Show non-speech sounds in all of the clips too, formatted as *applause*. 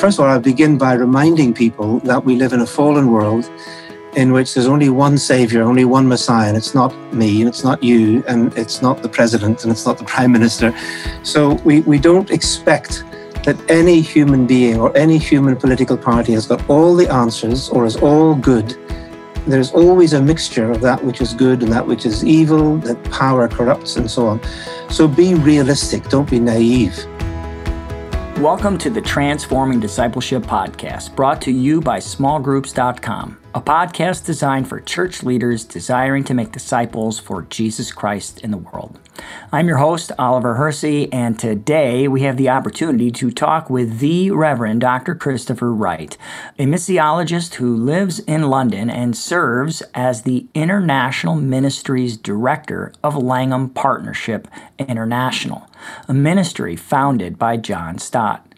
First of all, I'll begin by reminding people that we live in a fallen world in which there's only one savior, only one Messiah, and it's not me, and it's not you, and it's not the president, and it's not the *laughs* prime minister. So we, we don't expect that any human being or any human political party has got all the answers or is all good. There's always a mixture of that which is good and that which is evil, that power corrupts, and so on. So be realistic, don't be naive. Welcome to the Transforming Discipleship Podcast, brought to you by smallgroups.com, a podcast designed for church leaders desiring to make disciples for Jesus Christ in the world. I'm your host, Oliver Hersey, and today we have the opportunity to talk with the Reverend Dr. Christopher Wright, a missiologist who lives in London and serves as the International Ministries Director of Langham Partnership International, a ministry founded by John Stott.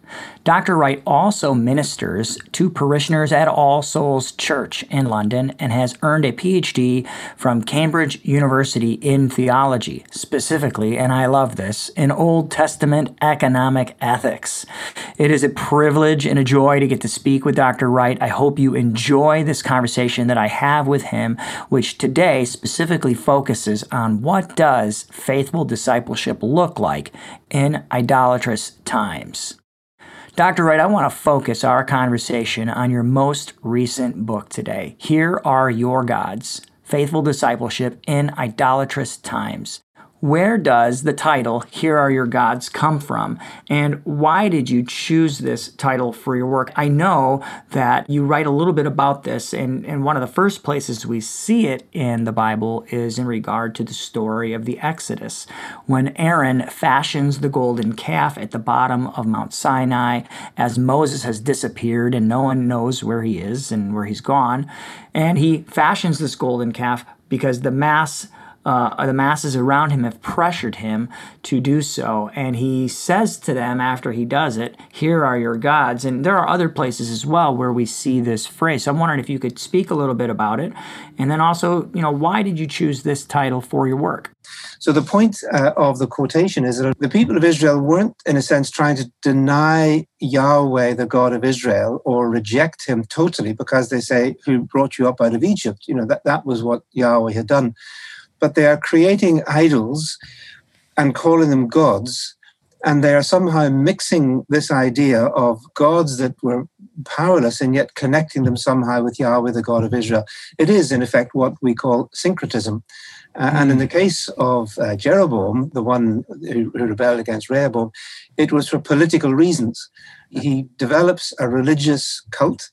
Dr. Wright also ministers to parishioners at All Souls Church in London and has earned a PhD from Cambridge University in theology, specifically, and I love this, in Old Testament economic ethics. It is a privilege and a joy to get to speak with Dr. Wright. I hope you enjoy this conversation that I have with him, which today specifically focuses on what does faithful discipleship look like in idolatrous times. Dr. Wright, I want to focus our conversation on your most recent book today. Here are your gods Faithful Discipleship in Idolatrous Times. Where does the title, Here Are Your Gods, come from? And why did you choose this title for your work? I know that you write a little bit about this, and, and one of the first places we see it in the Bible is in regard to the story of the Exodus, when Aaron fashions the golden calf at the bottom of Mount Sinai as Moses has disappeared and no one knows where he is and where he's gone. And he fashions this golden calf because the mass uh, the masses around him have pressured him to do so. And he says to them after he does it, Here are your gods. And there are other places as well where we see this phrase. So I'm wondering if you could speak a little bit about it. And then also, you know, why did you choose this title for your work? So the point uh, of the quotation is that the people of Israel weren't, in a sense, trying to deny Yahweh, the God of Israel, or reject him totally because they say, Who brought you up out of Egypt? You know, that, that was what Yahweh had done but they are creating idols and calling them gods. And they are somehow mixing this idea of gods that were powerless and yet connecting them somehow with Yahweh, the God of Israel. It is, in effect, what we call syncretism. Uh, and in the case of uh, Jeroboam, the one who, who rebelled against Rehoboam, it was for political reasons. He develops a religious cult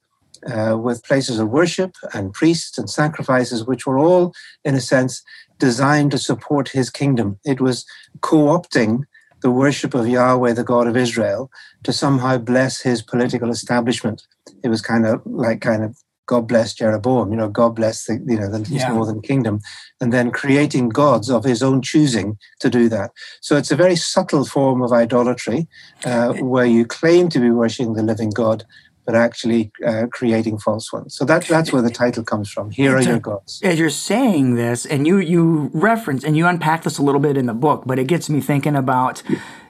uh, with places of worship and priests and sacrifices, which were all, in a sense, designed to support his kingdom. It was co opting the worship of Yahweh, the God of Israel, to somehow bless his political establishment. It was kind of like kind of God bless Jeroboam, you know, God bless the you know the yeah. northern kingdom, and then creating gods of his own choosing to do that. So it's a very subtle form of idolatry, uh, where you claim to be worshiping the living God, but actually uh, creating false ones. So that that's where the title comes from. Here are your gods. As you're saying this, and you you reference and you unpack this a little bit in the book, but it gets me thinking about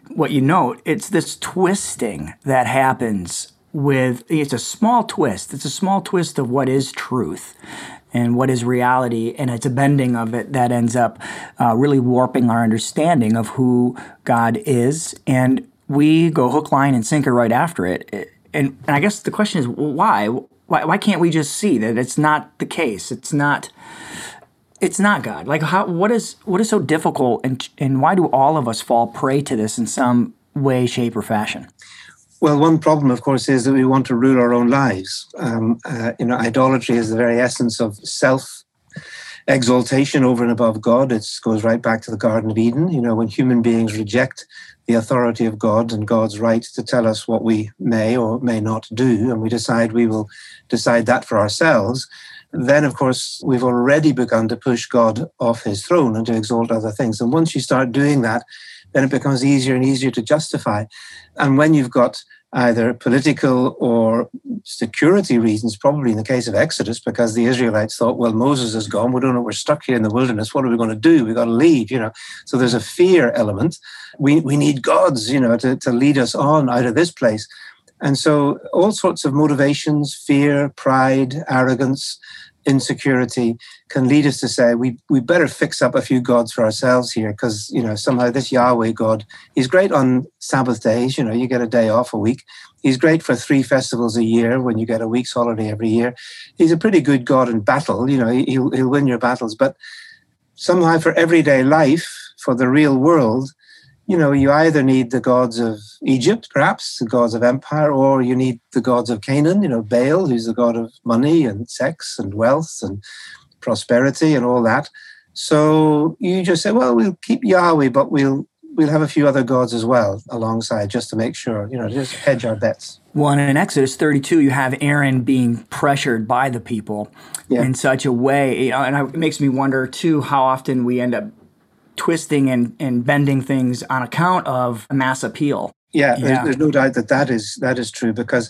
what you note. It's this twisting that happens with it's a small twist. It's a small twist of what is truth and what is reality, and it's a bending of it that ends up uh, really warping our understanding of who God is, and we go hook, line, and sinker right after it. And, and I guess the question is why? why? Why can't we just see that it's not the case? It's not. It's not God. Like how? What is what is so difficult, and and why do all of us fall prey to this in some way, shape, or fashion? Well, one problem, of course, is that we want to rule our own lives. Um, uh, you know, idolatry is the very essence of self exaltation over and above God. It goes right back to the Garden of Eden. You know, when human beings reject the authority of God and God's right to tell us what we may or may not do, and we decide we will decide that for ourselves, then of course we've already begun to push God off his throne and to exalt other things. And once you start doing that, then it becomes easier and easier to justify. And when you've got either political or security reasons, probably in the case of Exodus, because the Israelites thought, well, Moses is gone. We don't know. We're stuck here in the wilderness. What are we going to do? We've got to leave, you know. So there's a fear element. We, we need gods, you know, to, to lead us on out of this place. And so all sorts of motivations, fear, pride, arrogance, insecurity can lead us to say we we better fix up a few gods for ourselves here because you know somehow this Yahweh God he's great on Sabbath days you know you get a day off a week. He's great for three festivals a year when you get a week's holiday every year. He's a pretty good God in battle you know he'll he'll win your battles but somehow for everyday life for the real world you know, you either need the gods of Egypt, perhaps, the gods of empire, or you need the gods of Canaan, you know, Baal, who's the god of money and sex and wealth and prosperity and all that. So you just say, well, we'll keep Yahweh, but we'll we'll have a few other gods as well alongside just to make sure, you know, just hedge our bets. Well, in Exodus 32, you have Aaron being pressured by the people yeah. in such a way, and it makes me wonder too how often we end up twisting and, and bending things on account of mass appeal. Yeah, yeah. There's, there's no doubt that that is that is true because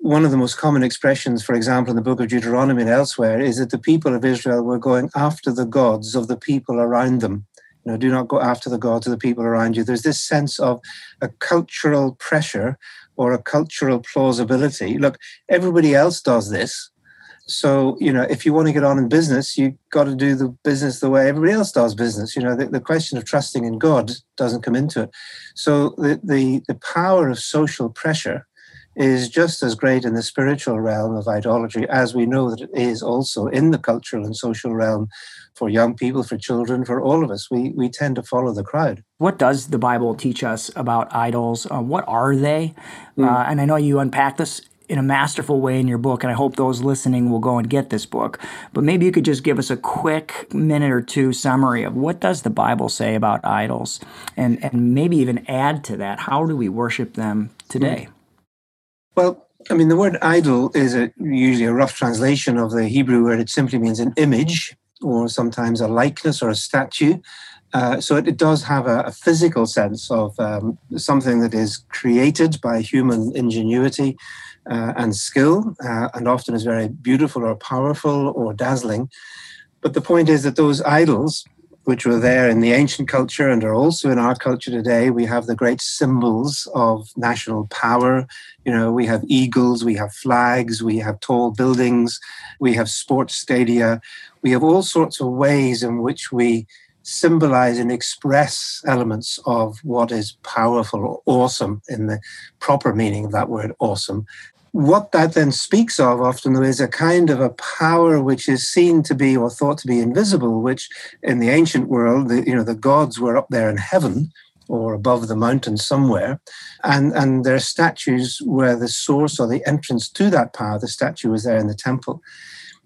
one of the most common expressions, for example, in the book of Deuteronomy and elsewhere, is that the people of Israel were going after the gods of the people around them. You know, do not go after the gods of the people around you. There's this sense of a cultural pressure or a cultural plausibility. Look, everybody else does this. So, you know, if you want to get on in business, you've got to do the business the way everybody else does business. You know, the, the question of trusting in God doesn't come into it. So the, the, the power of social pressure is just as great in the spiritual realm of idolatry as we know that it is also in the cultural and social realm for young people, for children, for all of us. We, we tend to follow the crowd. What does the Bible teach us about idols? Uh, what are they? Mm. Uh, and I know you unpack this in a masterful way in your book, and I hope those listening will go and get this book. But maybe you could just give us a quick minute or two summary of what does the Bible say about idols, and and maybe even add to that. How do we worship them today? Well, I mean, the word idol is a, usually a rough translation of the Hebrew word. It simply means an image, or sometimes a likeness or a statue. Uh, so it, it, does have a, a physical sense of um, something that is created by human ingenuity uh, and skill, uh, and often is very beautiful or powerful or dazzling. But the point is that those idols, which were there in the ancient culture and are also in our culture today, we have the great symbols of national power. You know, we have eagles, we have flags, we have tall buildings, we have sports stadia, we have all sorts of ways in which we symbolize and express elements of what is powerful or awesome in the proper meaning of that word awesome what that then speaks of often is a kind of a power which is seen to be or thought to be invisible, which in the ancient world, the, you know, the gods were up there in heaven or above the mountain somewhere, and and their statues were the source or the entrance to that power. The statue was there in the temple.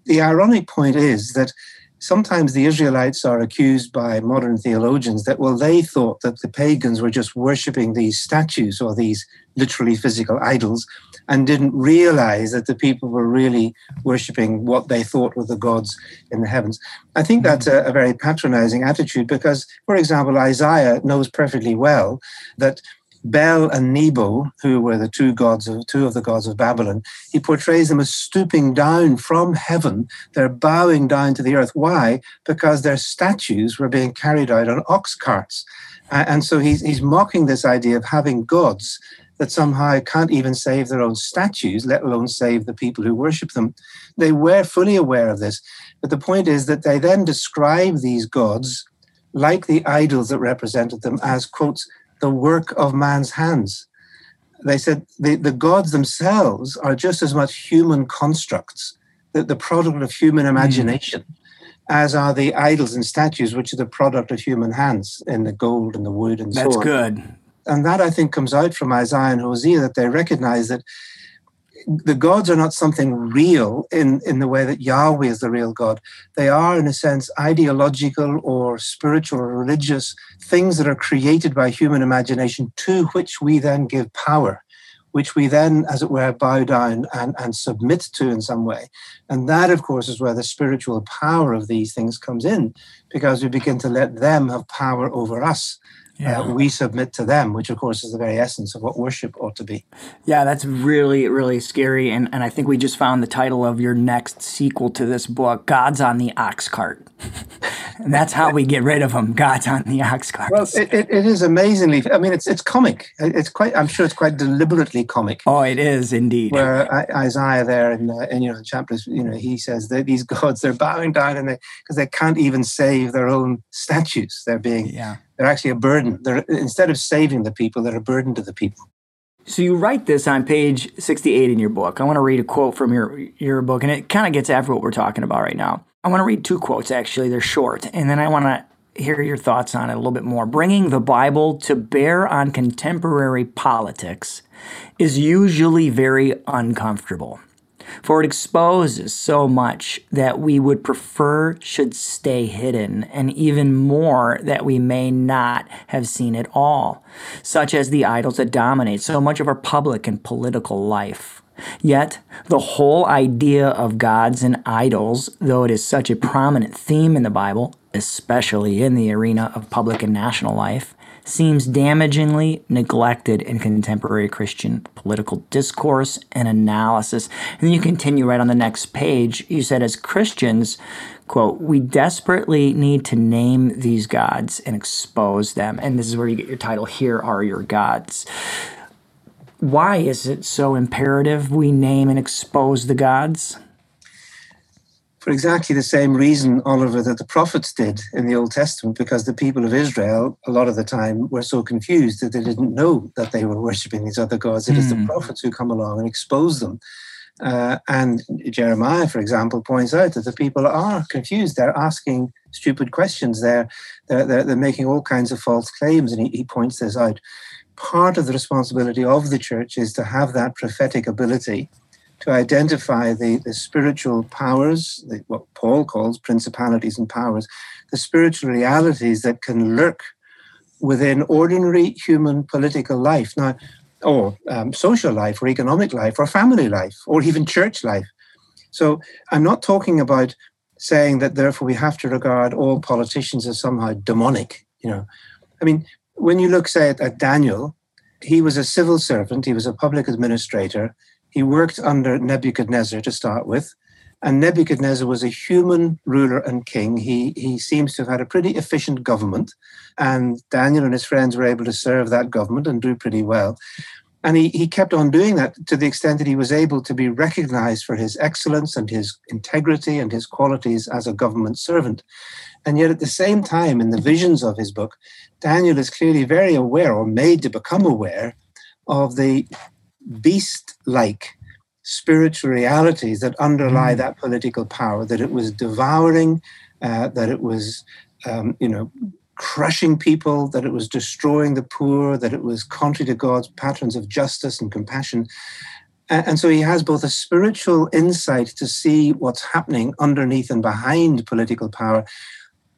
The ironic point is that sometimes the Israelites are accused by modern theologians that, well, they thought that the pagans were just worshipping these statues or these literally physical idols and didn't realize that the people were really worshipping what they thought were the gods in the heavens. I think that's a, a very patronizing attitude because, for example, Isaiah knows perfectly well that Bel and Nebo, who were the two gods of two of the gods of Babylon, he portrays them as stooping down from heaven. They're bowing down to the earth. Why? Because their statues were being carried out on ox carts. And so he's, he's mocking this idea of having gods that somehow can't even save their own statues, let alone save the people who worship them. They were fully aware of this. But the point is that they then describe these gods like the idols that represented them as, quotes, the work of man's hands. They said the, the gods themselves are just as much human constructs, the, the product of human hmm. imagination, mm. as are the idols and statues, which are the product of human hands in the gold and the wood and That's so on. That's good. And that I think comes out from Isaiah and Hosea that they recognize that the gods are not something real in, in the way that Yahweh is the real God. They are, in a sense, ideological or spiritual or religious things that are created by human imagination to which we then give power, which we then, as it were, bow down and, and submit to in some way. And that, of course, is where the spiritual power of these things comes in, because we begin to let them have power over us. yeah. uh, we submit to them, which of course is the very essence of what worship ought to be. Yeah, that's really, really scary. And, and I think we just found the title of your next sequel to this book, Gods on the Ox Cart. *laughs* and that's how we get rid of them. Gods on the ox cart. Well, it, it, it is amazingly, I mean, it's it's comic. It's quite, I'm sure it's quite deliberately comic. Oh, it is indeed. Where Isaiah there in, uh, in you know, chapters, you know, he says that these *laughs* gods, they're bowing down and they, because they can't even save their own statues. They're being, yeah they're actually a burden. They're instead of saving the people, they're a burden to the people. So you write this on page 68 in your book. I want to read a quote from your your book, and it kind of gets after what we're talking about right now. I want to read two quotes. Actually, they're short, and then I want to hear your thoughts on it a little bit more. Bringing the Bible to bear on contemporary politics is usually very uncomfortable for it exposes so much that we would prefer should stay hidden, and even more that we may not have seen at all, such as the idols that dominate so much of our public and political life. Yet, the whole idea of gods and idols, though it is such a prominent theme in the Bible, especially in the arena of public and national life, seems damagingly neglected in contemporary Christian political discourse and analysis. And then you continue right on the next page. You said, as Christians, quote, we desperately need to name these gods and expose them. And this is where you get your title, Here Are Your Gods. Why is it so imperative we name and expose the gods? For exactly the same reason, Oliver, that the prophets did in the Old Testament, because the people of Israel, a lot of the time, were so confused that they didn't know that they were worshipping these other gods. It mm. is the hmm. prophets who come along and expose them. Uh, and Jeremiah, for example, points out that the people are confused. They're asking stupid questions. They're, they're, they're, they're making all kinds of false claims. And he, he points this out. Part of the responsibility of the church is to have that prophetic ability to identify the, the spiritual powers, the, what Paul calls principalities and powers, the spiritual realities that can lurk within ordinary human political life. Now, or um, social life, or economic life, or family life, or even church life. So I'm not talking about saying that therefore we have to regard all politicians as somehow demonic. You know, I mean, when you look, say, at, at Daniel, he was a civil servant, he was a public administrator, he worked under Nebuchadnezzar to start with. And Nebuchadnezzar was a human ruler and king. He, he seems to have had a pretty efficient government. And Daniel and his friends were able to serve that government and do pretty well. And he, he kept on doing that to the extent that he was able to be recognized for his excellence and his integrity and his qualities as a government servant. And yet, at the same time, in the visions of his book, Daniel is clearly very aware or made to become aware of the beast like spiritual realities that underlie mm. that political power, that it was devouring, uh, that it was, um, you know, crushing people, that it was destroying the poor, that it was contrary to God's patterns of justice and compassion. And so he has both a spiritual insight to see what's happening underneath and behind political power,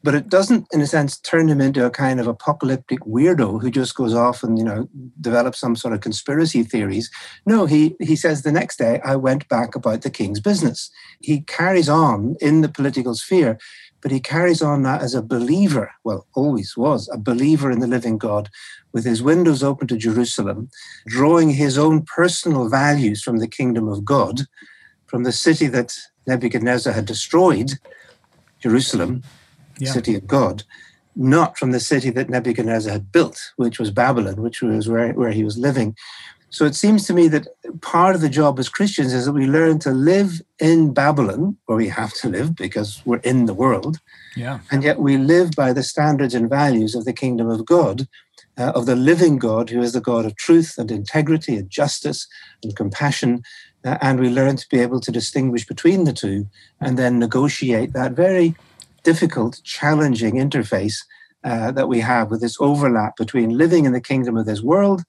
but it doesn't, in a sense, turn him into a kind of apocalyptic weirdo who just goes off and you know develops some sort of conspiracy theories. No, he he says the next day I went back about the king's business. He carries on in the political sphere, but he carries on that as a believer. Well, always was a believer in the living God, with his windows open to Jerusalem, drawing his own personal values from the kingdom of God, from the city that Nebuchadnezzar had destroyed, Jerusalem yeah. city of God, not from the city that Nebuchadnezzar had built, which was Babylon, which was where, where he was living. So it seems to me that part of the job as Christians is that we learn to live in Babylon, where we have to live because we're in the world. Yeah. And yet we live by the standards and values of the kingdom of God, uh, of the living God, who is the God of truth and integrity and justice and compassion. Uh, and we learn to be able to distinguish between the two and then negotiate that very difficult, challenging interface uh, that we have with this overlap between living in the kingdom of this world,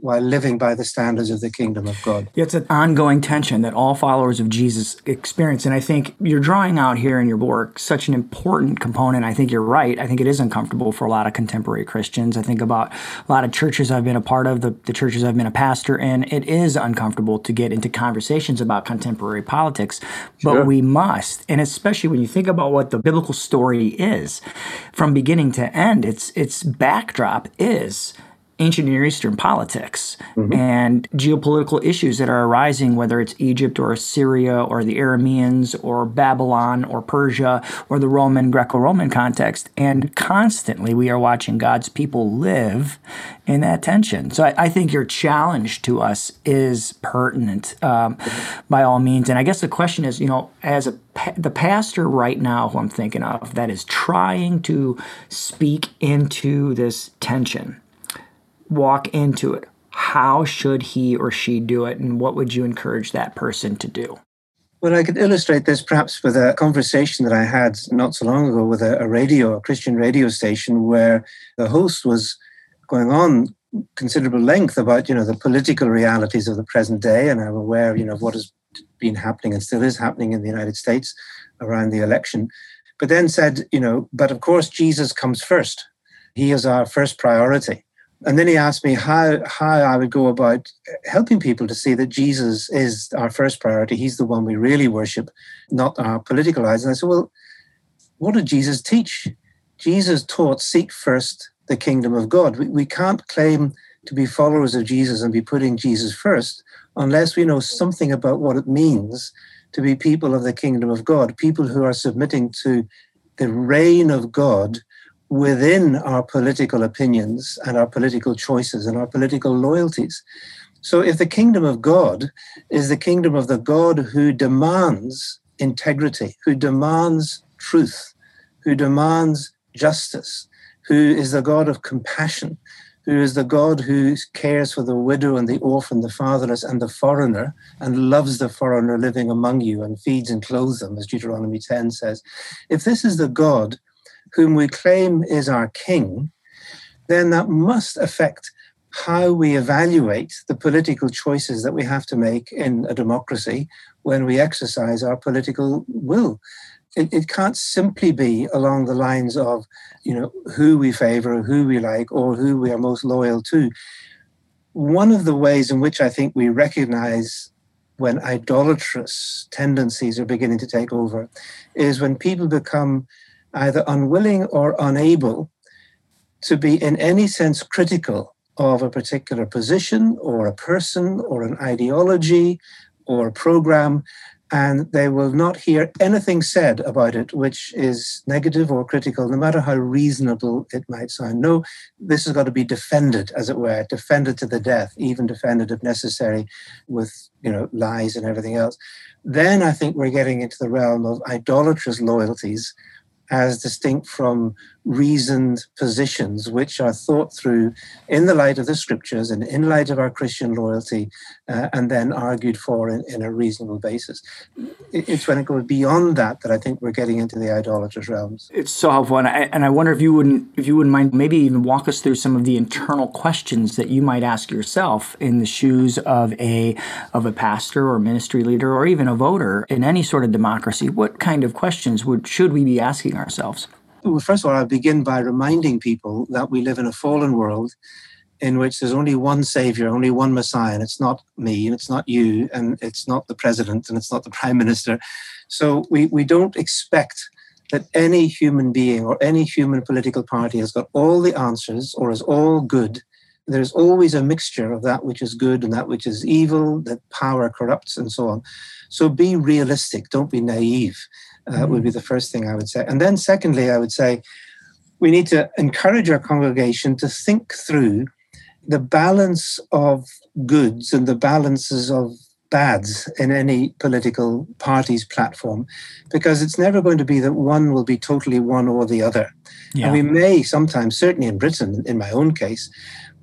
while living by the standards of the kingdom of God. It's an ongoing tension that all followers of Jesus experience. And I think you're drawing out here in your work such an important component. I think you're right. I think it is uncomfortable for a lot of contemporary Christians. I think about a lot of churches I've been a part of, the, the churches I've been a pastor in. It is uncomfortable to get into conversations about contemporary politics, but sure. we must. And especially when you think about what the biblical story is from beginning to end, its its backdrop is ancient Near Eastern politics mm-hmm. and geopolitical issues that are arising, whether it's Egypt or Syria or the Arameans or Babylon or Persia or the Roman Greco Roman context. And constantly we are watching God's people live in that tension. So I, I think your challenge to us is pertinent um, by all means. And I guess the question is, you know, as a the pastor right now who I'm thinking of that is trying to speak into this tension walk into it, how should he or she do it? And what would you encourage that person to do? Well, I could illustrate this perhaps with a conversation that I had not so long ago with a, a radio, a Christian radio station, where the host was going on considerable length about you know the political realities of the present day, and I'm aware you know of what has been happening and still is happening in the United States around the election. But then said, you know, but of course Jesus comes first. He is our first priority. And then he asked me how how I would go about helping people to see that Jesus is our first priority. He's the one we really worship, not our political eyes. And I said, well, what did Jesus teach? Jesus taught seek first the kingdom of God. We, we can't claim to be followers of Jesus and be putting Jesus first unless we know something about what it means to be people of the kingdom of God, people who are submitting to the reign of God within our political opinions and our political choices and our political loyalties. So, if the kingdom of God is the kingdom of the God who demands integrity, who demands truth, who demands justice, who is the God of compassion, who is the God who cares for the widow and the orphan, the fatherless, and the foreigner, and loves the foreigner living among you and feeds and clothes them, as Deuteronomy 10 says. If this is the God whom we claim is our king, then that must affect how we evaluate the political choices that we have to make in a democracy when we exercise our political will. It, it, can't simply be along the lines of, you know, who we favor, who we like, or who we are most loyal to. One of the ways in which I think we recognize when idolatrous tendencies are beginning to take over is when people become either unwilling or unable to be in any sense critical of a particular position or a person or an ideology or a program, and they will not hear anything said about it which is negative or critical, no matter how reasonable it might sound. No, this has got to be defended, as it were, defended to the death, even defended if necessary, with you know lies and everything else. Then I think we're getting into the realm of idolatrous loyalties as distinct from reasoned positions which are thought through in the light of the scriptures and in light of our Christian loyalty uh, and then argued for in, in, a reasonable basis. It's when it goes beyond that that I think we're getting into the idolatrous realms. It's so helpful, and I, and I wonder if you wouldn't if you wouldn't mind maybe even walk us through some of the internal questions that you might ask yourself in the shoes of a of a pastor or ministry leader or even a voter in any sort of democracy. What kind of questions would should we be asking ourselves? Well, first of all, I begin by reminding people that we live in a fallen world in which there's only one savior, only one Messiah, and it's not me, and it's not you, and it's not the president, and it's not the *laughs* prime minister. So we, we don't expect that any human being or any human political party has got all the answers or is all good. There's always a mixture of that which is good and that which is evil, that power corrupts, and so on. So be realistic, don't be naive uh, mm-hmm. would be the first thing I would say. And then, secondly, I would say we need to encourage our congregation to think through the balance of goods and the balances of bads in any political party's platform because it's never going to be that one will be totally one or the other. Yeah. And we may sometimes, certainly in Britain, in my own case,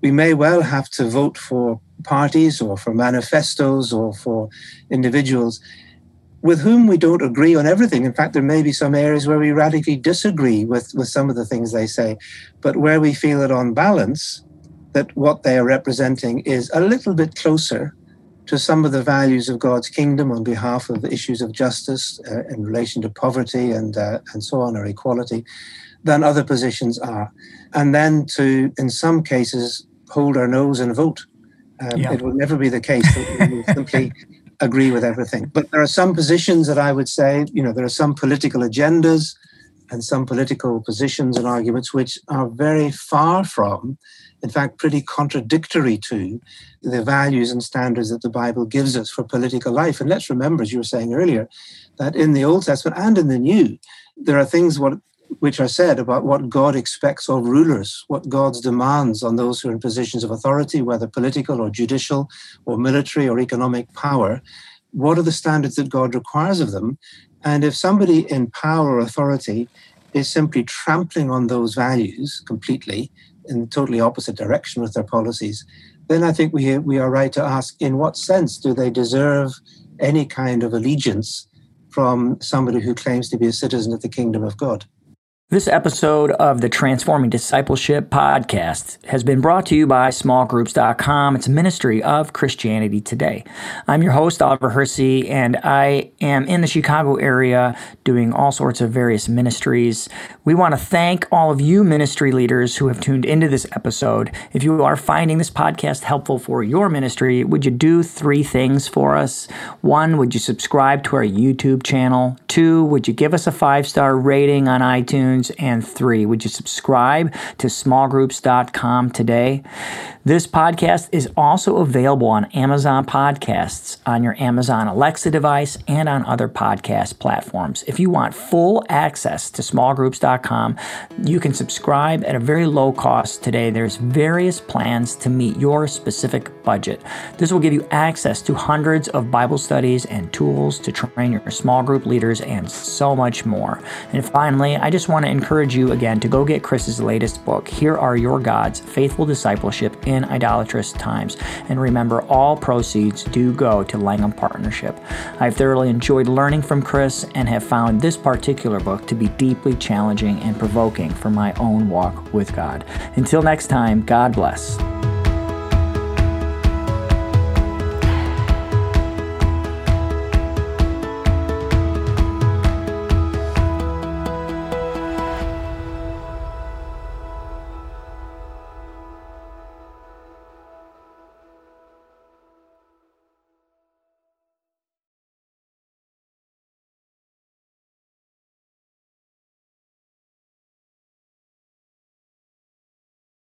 we may well have to vote for parties or for manifestos or for individuals with whom we don't agree on everything. In fact, there may be some areas where we radically disagree with, with some of the things they say, but where we feel that on balance, that what they are representing is a little bit closer to some of the values of God's kingdom on behalf of issues of justice uh, in relation to poverty and uh, and so on or equality than other positions are, and then to in some cases hold our nose and vote. Um, yeah. It will never be the case that we will simply *laughs* agree with everything. But there are some positions that I would say, you know, there are some political agendas and some political positions and arguments which are very far from in fact, pretty contradictory to the values and standards that the Bible gives us for political life. And let's remember, as you were saying earlier, that in the Old Testament and in the New, there are things what, which are said about what God expects of rulers, what God's demands on those who are in positions of authority, whether political or judicial or military or economic power. What are the standards that God requires of them? And if somebody in power or authority is simply trampling on those values completely, in the totally opposite direction with their policies, then I think we, we are right to ask in what sense do they deserve any kind of allegiance from somebody who claims to be a citizen of the kingdom of God? This episode of the Transforming Discipleship podcast has been brought to you by smallgroups.com. It's a ministry of Christianity Today. I'm your host, Oliver Hersey, and I am in the Chicago area doing all sorts of various ministries. We want to thank all of you ministry leaders who have tuned into this episode. If you are finding this podcast helpful for your ministry, would you do three things for us? One, would you subscribe to our YouTube channel? Two, would you give us a five star rating on iTunes? And three, would you subscribe to smallgroups.com today? This podcast is also available on Amazon Podcasts, on your Amazon Alexa device, and on other podcast platforms. If you want full access to smallgroups.com, you can subscribe at a very low cost today. There's various plans to meet your specific budget. This will give you access to hundreds of Bible studies and tools to train your small group leaders and so much more. And finally, I just want to encourage you again to go get Chris's latest book, Here Are Your Gods Faithful Discipleship in Idolatrous Times. And remember, all proceeds do go to Langham Partnership. I've thoroughly enjoyed learning from Chris and have found this particular book to be deeply challenging and provoking for my own walk with God. Until next time, God bless.